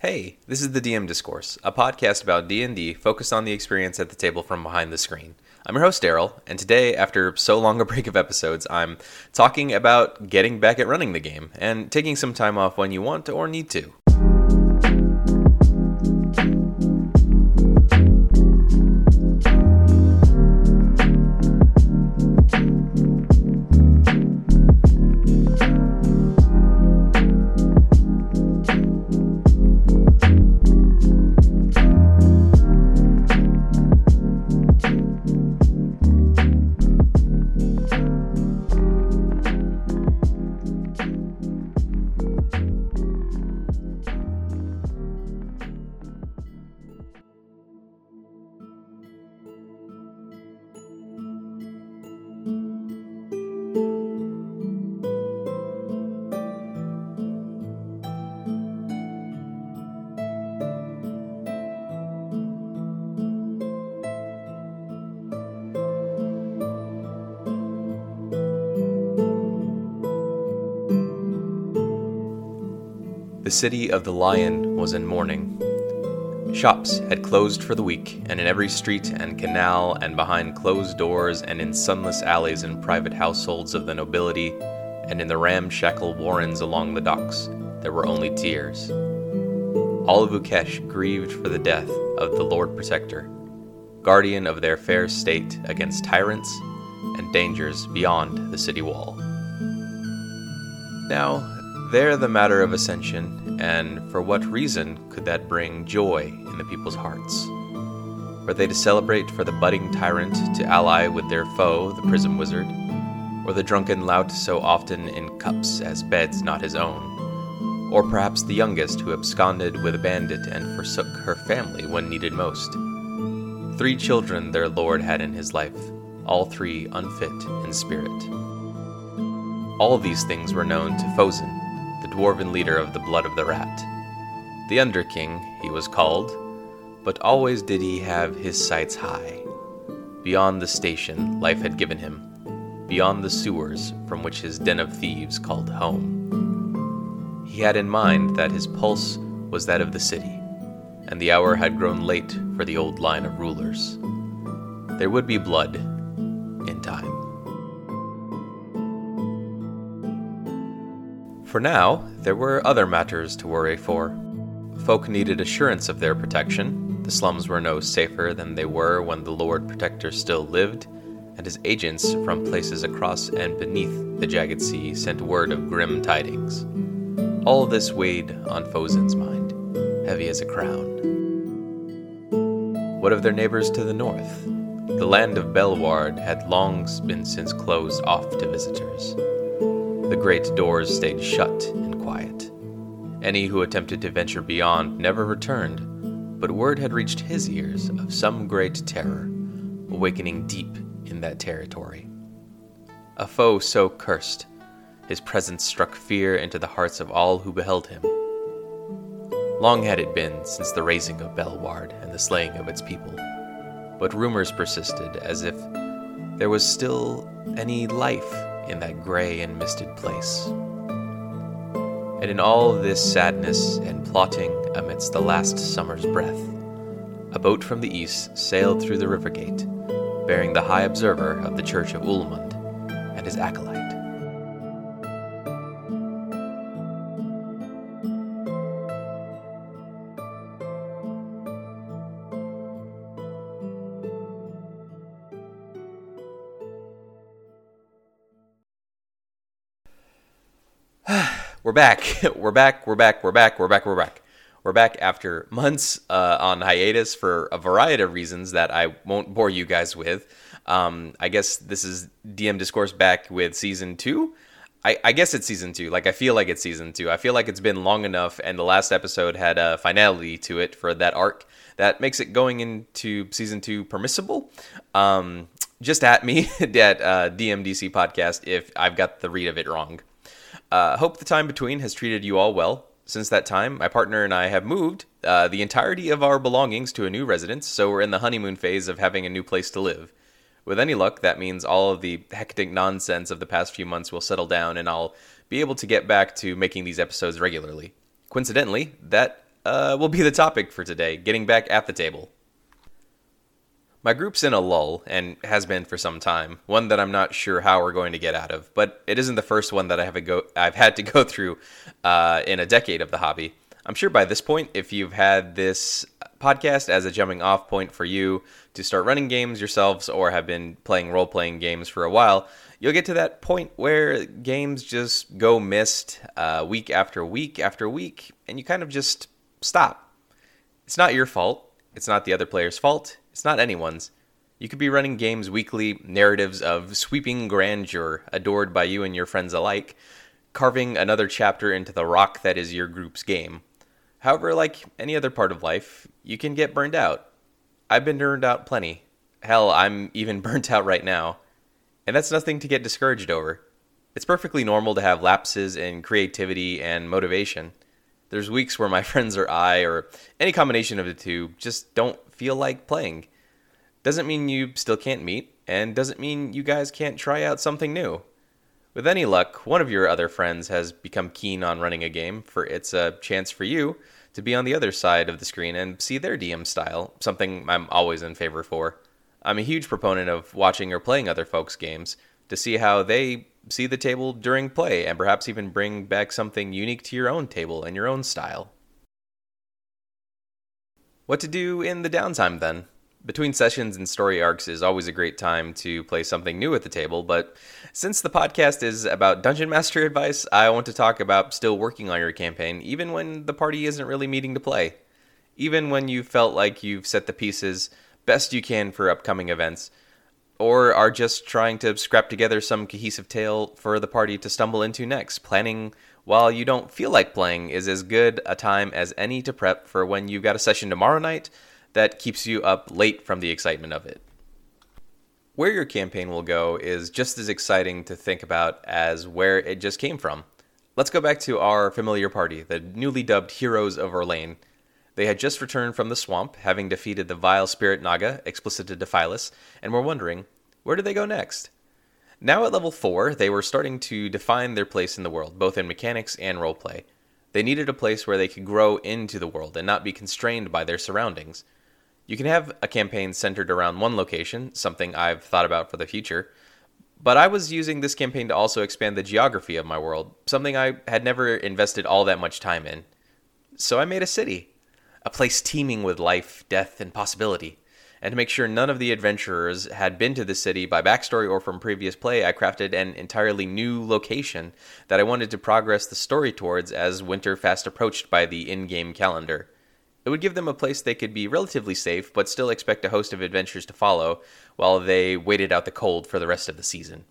Hey, this is the DM Discourse, a podcast about D&D focused on the experience at the table from behind the screen. I'm your host Daryl, and today, after so long a break of episodes, I'm talking about getting back at running the game and taking some time off when you want or need to. The city of the Lion was in mourning. Shops had closed for the week, and in every street and canal, and behind closed doors, and in sunless alleys and private households of the nobility, and in the ramshackle warrens along the docks, there were only tears. All of Ukesh grieved for the death of the Lord Protector, guardian of their fair state against tyrants and dangers beyond the city wall. Now, there the matter of ascension, and for what reason could that bring joy in the people's hearts? Were they to celebrate for the budding tyrant to ally with their foe, the prism wizard? Or the drunken lout so often in cups as beds not his own? Or perhaps the youngest who absconded with a bandit and forsook her family when needed most? Three children their lord had in his life, all three unfit in spirit. All these things were known to Fozen, dwarven leader of the Blood of the Rat. The Underking, he was called, but always did he have his sights high. Beyond the station life had given him, beyond the sewers from which his den of thieves called home. He had in mind that his pulse was that of the city, and the hour had grown late for the old line of rulers. There would be blood in time. For now, there were other matters to worry for. Folk needed assurance of their protection. The slums were no safer than they were when the Lord Protector still lived, and his agents from places across and beneath the jagged sea sent word of grim tidings. All this weighed on Fozen's mind, heavy as a crown. What of their neighbors to the north? The land of Belward had long been since closed off to visitors. The great doors stayed shut and quiet. Any who attempted to venture beyond never returned, but word had reached his ears of some great terror, awakening deep in that territory. A foe so cursed, his presence struck fear into the hearts of all who beheld him. Long had it been since the razing of Belward and the slaying of its people, but rumors persisted as if there was still any life in that gray and misted place. And in all this sadness and plotting amidst the last summer's breath, a boat from the east sailed through the river gate, bearing the high observer of the church of Ullmund and his acolyte. we're back. we're back. We're back. We're back. We're back. We're back. We're back after months uh, on hiatus for a variety of reasons that I won't bore you guys with. Um, I guess this is DM Discourse back with season two. I, I, guess it's season two. Like I feel like it's season two. I feel like it's been long enough, and the last episode had a finality to it for that arc that makes it going into season two permissible. Um, just at me at uh, DMDC podcast if I've got the read of it wrong. Uh, hope the time between has treated you all well. Since that time, my partner and I have moved uh, the entirety of our belongings to a new residence, so we're in the honeymoon phase of having a new place to live. With any luck, that means all of the hectic nonsense of the past few months will settle down and I'll be able to get back to making these episodes regularly. Coincidentally, that uh, will be the topic for today getting back at the table. My group's in a lull, and has been for some time, one that I'm not sure how we're going to get out of, but it isn't the first one that I have go- I've had to go through uh, in a decade of the hobby. I'm sure by this point, if you've had this podcast as a jumping off point for you to start running games yourselves or have been playing role playing games for a while, you'll get to that point where games just go missed uh, week after week after week, and you kind of just stop. It's not your fault. It's not the other player's fault. It's not anyone's. You could be running games weekly, narratives of sweeping grandeur adored by you and your friends alike, carving another chapter into the rock that is your group's game. However, like any other part of life, you can get burned out. I've been burned out plenty. Hell, I'm even burnt out right now. And that's nothing to get discouraged over. It's perfectly normal to have lapses in creativity and motivation. There's weeks where my friends or I, or any combination of the two, just don't feel like playing. Doesn't mean you still can't meet, and doesn't mean you guys can't try out something new. With any luck, one of your other friends has become keen on running a game, for it's a chance for you to be on the other side of the screen and see their DM style, something I'm always in favor for. I'm a huge proponent of watching or playing other folks' games to see how they see the table during play and perhaps even bring back something unique to your own table and your own style. What to do in the downtime then? Between sessions and story arcs is always a great time to play something new at the table, but since the podcast is about Dungeon Master advice, I want to talk about still working on your campaign, even when the party isn't really meeting to play. Even when you felt like you've set the pieces best you can for upcoming events, or are just trying to scrap together some cohesive tale for the party to stumble into next. Planning while you don't feel like playing is as good a time as any to prep for when you've got a session tomorrow night that keeps you up late from the excitement of it. Where your campaign will go is just as exciting to think about as where it just came from. Let's go back to our familiar party, the newly dubbed Heroes of Orlane. They had just returned from the swamp, having defeated the vile spirit Naga, Explicita Defilis, and were wondering, where do they go next? Now at level 4, they were starting to define their place in the world, both in mechanics and roleplay. They needed a place where they could grow into the world and not be constrained by their surroundings. You can have a campaign centered around one location, something I've thought about for the future, but I was using this campaign to also expand the geography of my world, something I had never invested all that much time in. So I made a city a place teeming with life, death, and possibility. And to make sure none of the adventurers had been to the city by backstory or from previous play, I crafted an entirely new location that I wanted to progress the story towards as winter fast approached by the in game calendar. It would give them a place they could be relatively safe, but still expect a host of adventures to follow while they waited out the cold for the rest of the season.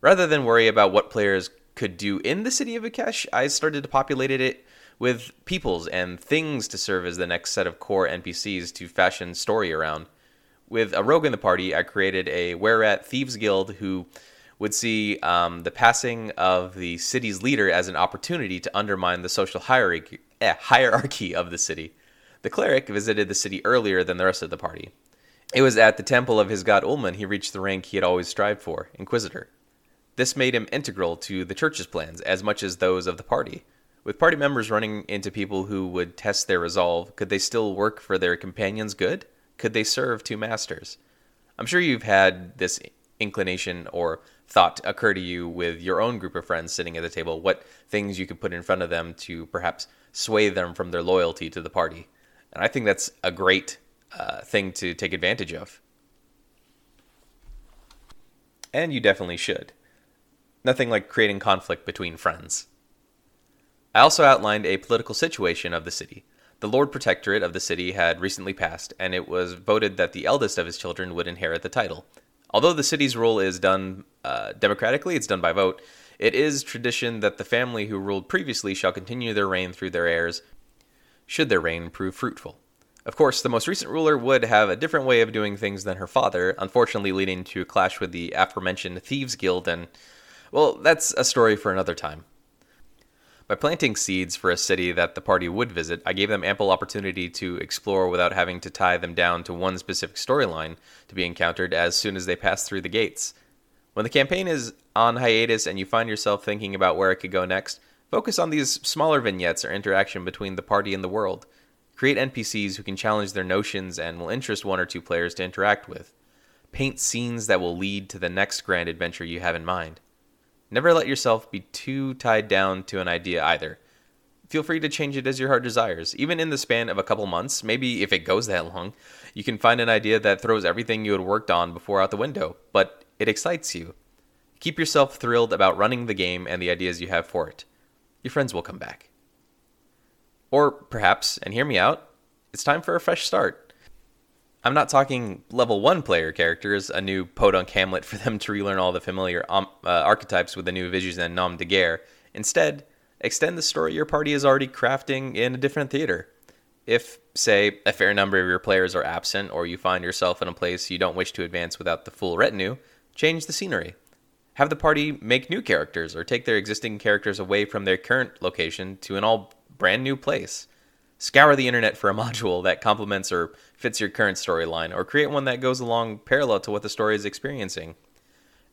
Rather than worry about what players could do in the city of Akesh, I started to populate it with peoples and things to serve as the next set of core NPCs to fashion story around. With a rogue in the party, I created a Wererat Thieves Guild who would see um, the passing of the city's leader as an opportunity to undermine the social hierarchy, eh, hierarchy of the city. The cleric visited the city earlier than the rest of the party. It was at the temple of his god Ulman he reached the rank he had always strived for, Inquisitor. This made him integral to the church's plans as much as those of the party. With party members running into people who would test their resolve, could they still work for their companions' good? Could they serve two masters? I'm sure you've had this inclination or thought occur to you with your own group of friends sitting at the table, what things you could put in front of them to perhaps sway them from their loyalty to the party. And I think that's a great uh, thing to take advantage of. And you definitely should. Nothing like creating conflict between friends. I also outlined a political situation of the city. The Lord Protectorate of the city had recently passed, and it was voted that the eldest of his children would inherit the title. Although the city's rule is done uh, democratically, it's done by vote, it is tradition that the family who ruled previously shall continue their reign through their heirs, should their reign prove fruitful. Of course, the most recent ruler would have a different way of doing things than her father, unfortunately leading to a clash with the aforementioned Thieves Guild, and, well, that's a story for another time. By planting seeds for a city that the party would visit, I gave them ample opportunity to explore without having to tie them down to one specific storyline to be encountered as soon as they pass through the gates. When the campaign is on hiatus and you find yourself thinking about where it could go next, Focus on these smaller vignettes or interaction between the party and the world. Create NPCs who can challenge their notions and will interest one or two players to interact with. Paint scenes that will lead to the next grand adventure you have in mind. Never let yourself be too tied down to an idea either. Feel free to change it as your heart desires. Even in the span of a couple months, maybe if it goes that long, you can find an idea that throws everything you had worked on before out the window, but it excites you. Keep yourself thrilled about running the game and the ideas you have for it. Your friends will come back. Or perhaps, and hear me out, it's time for a fresh start. I'm not talking level 1 player characters, a new podunk hamlet for them to relearn all the familiar um, uh, archetypes with the new visions and nom de guerre. Instead, extend the story your party is already crafting in a different theater. If, say, a fair number of your players are absent or you find yourself in a place you don't wish to advance without the full retinue, change the scenery. Have the party make new characters or take their existing characters away from their current location to an all brand new place. Scour the internet for a module that complements or fits your current storyline, or create one that goes along parallel to what the story is experiencing.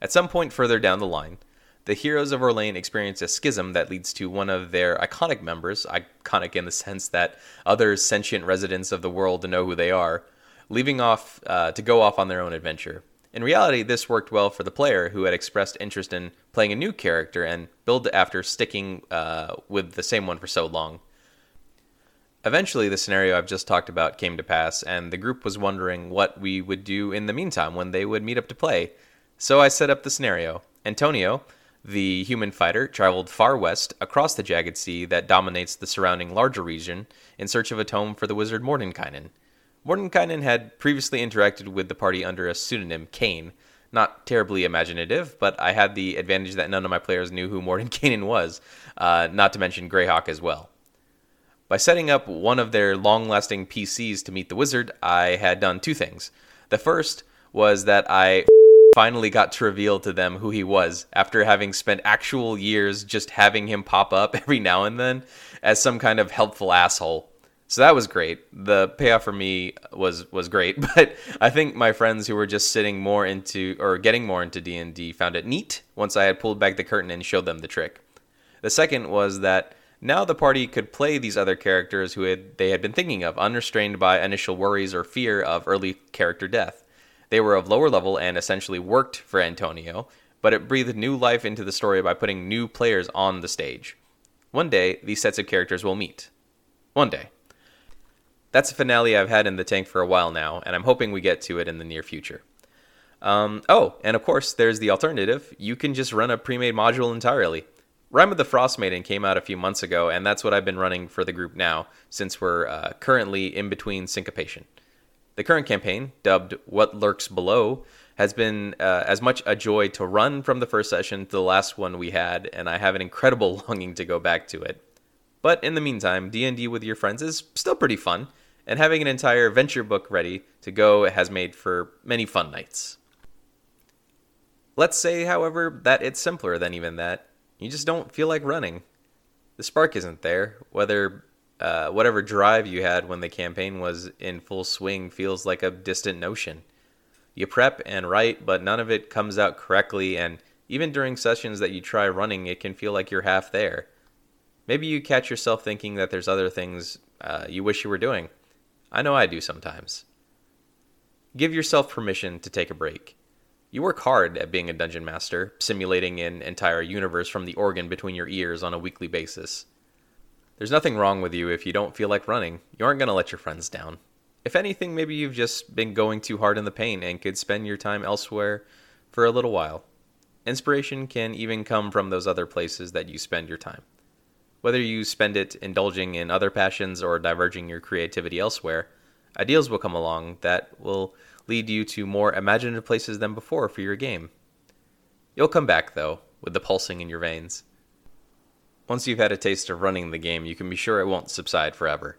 At some point further down the line, the heroes of Orlane experience a schism that leads to one of their iconic members, iconic in the sense that other sentient residents of the world know who they are, leaving off uh, to go off on their own adventure. In reality, this worked well for the player who had expressed interest in playing a new character and build after sticking uh, with the same one for so long. Eventually, the scenario I've just talked about came to pass, and the group was wondering what we would do in the meantime when they would meet up to play. So I set up the scenario. Antonio, the human fighter traveled far west across the jagged sea that dominates the surrounding larger region in search of a tome for the wizard Mordenkainen. Mordenkainen had previously interacted with the party under a pseudonym, Kane. Not terribly imaginative, but I had the advantage that none of my players knew who Mordenkainen was, uh, not to mention Greyhawk as well. By setting up one of their long lasting PCs to meet the wizard, I had done two things. The first was that I finally got to reveal to them who he was after having spent actual years just having him pop up every now and then as some kind of helpful asshole. So that was great. The payoff for me was was great, but I think my friends who were just sitting more into or getting more into D&D found it neat once I had pulled back the curtain and showed them the trick. The second was that now the party could play these other characters who had, they had been thinking of, unrestrained by initial worries or fear of early character death. They were of lower level and essentially worked for Antonio, but it breathed new life into the story by putting new players on the stage. One day, these sets of characters will meet. One day. That's a finale I've had in the tank for a while now, and I'm hoping we get to it in the near future. Um, oh, and of course, there's the alternative. You can just run a pre made module entirely. Rime of the Frost Maiden came out a few months ago, and that's what I've been running for the group now, since we're uh, currently in between syncopation. The current campaign, dubbed What Lurks Below, has been uh, as much a joy to run from the first session to the last one we had, and I have an incredible longing to go back to it. But in the meantime, D&D with your friends is still pretty fun, and having an entire venture book ready to go has made for many fun nights. Let's say, however, that it's simpler than even that. You just don't feel like running. The spark isn't there, whether uh, whatever drive you had when the campaign was in full swing feels like a distant notion. You prep and write, but none of it comes out correctly, and even during sessions that you try running, it can feel like you're half there. Maybe you catch yourself thinking that there's other things uh, you wish you were doing. I know I do sometimes. Give yourself permission to take a break. You work hard at being a dungeon master, simulating an entire universe from the organ between your ears on a weekly basis. There's nothing wrong with you if you don't feel like running. You aren't going to let your friends down. If anything, maybe you've just been going too hard in the paint and could spend your time elsewhere for a little while. Inspiration can even come from those other places that you spend your time. Whether you spend it indulging in other passions or diverging your creativity elsewhere, ideals will come along that will lead you to more imaginative places than before for your game. You'll come back, though, with the pulsing in your veins. Once you've had a taste of running the game, you can be sure it won't subside forever.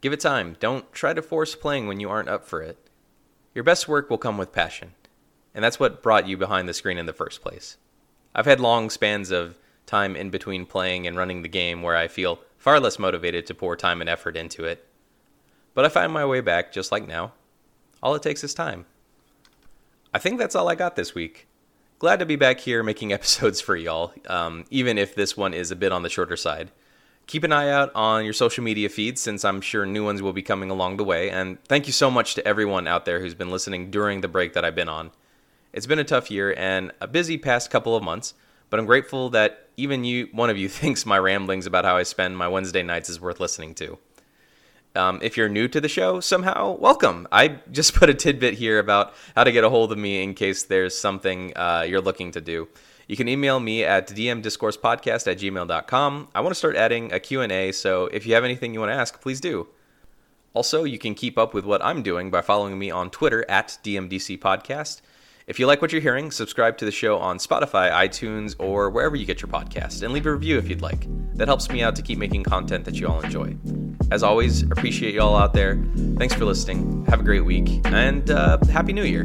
Give it time. Don't try to force playing when you aren't up for it. Your best work will come with passion, and that's what brought you behind the screen in the first place. I've had long spans of time in between playing and running the game where I feel far less motivated to pour time and effort into it. But I find my way back just like now. All it takes is time. I think that's all I got this week. glad to be back here making episodes for y'all, um, even if this one is a bit on the shorter side. Keep an eye out on your social media feeds since I'm sure new ones will be coming along the way. And thank you so much to everyone out there who's been listening during the break that I've been on. It's been a tough year and a busy past couple of months, but I'm grateful that even you, one of you, thinks my ramblings about how I spend my Wednesday nights is worth listening to. Um, if you're new to the show somehow, welcome. I just put a tidbit here about how to get a hold of me in case there's something uh, you're looking to do. You can email me at dmdiscoursepodcast at gmail.com. I want to start adding a Q&A, so if you have anything you want to ask, please do. Also, you can keep up with what I'm doing by following me on Twitter at DMDC Podcast. If you like what you're hearing, subscribe to the show on Spotify, iTunes, or wherever you get your podcast, and leave a review if you'd like. That helps me out to keep making content that you all enjoy. As always, appreciate you all out there. Thanks for listening. Have a great week, and uh, Happy New Year.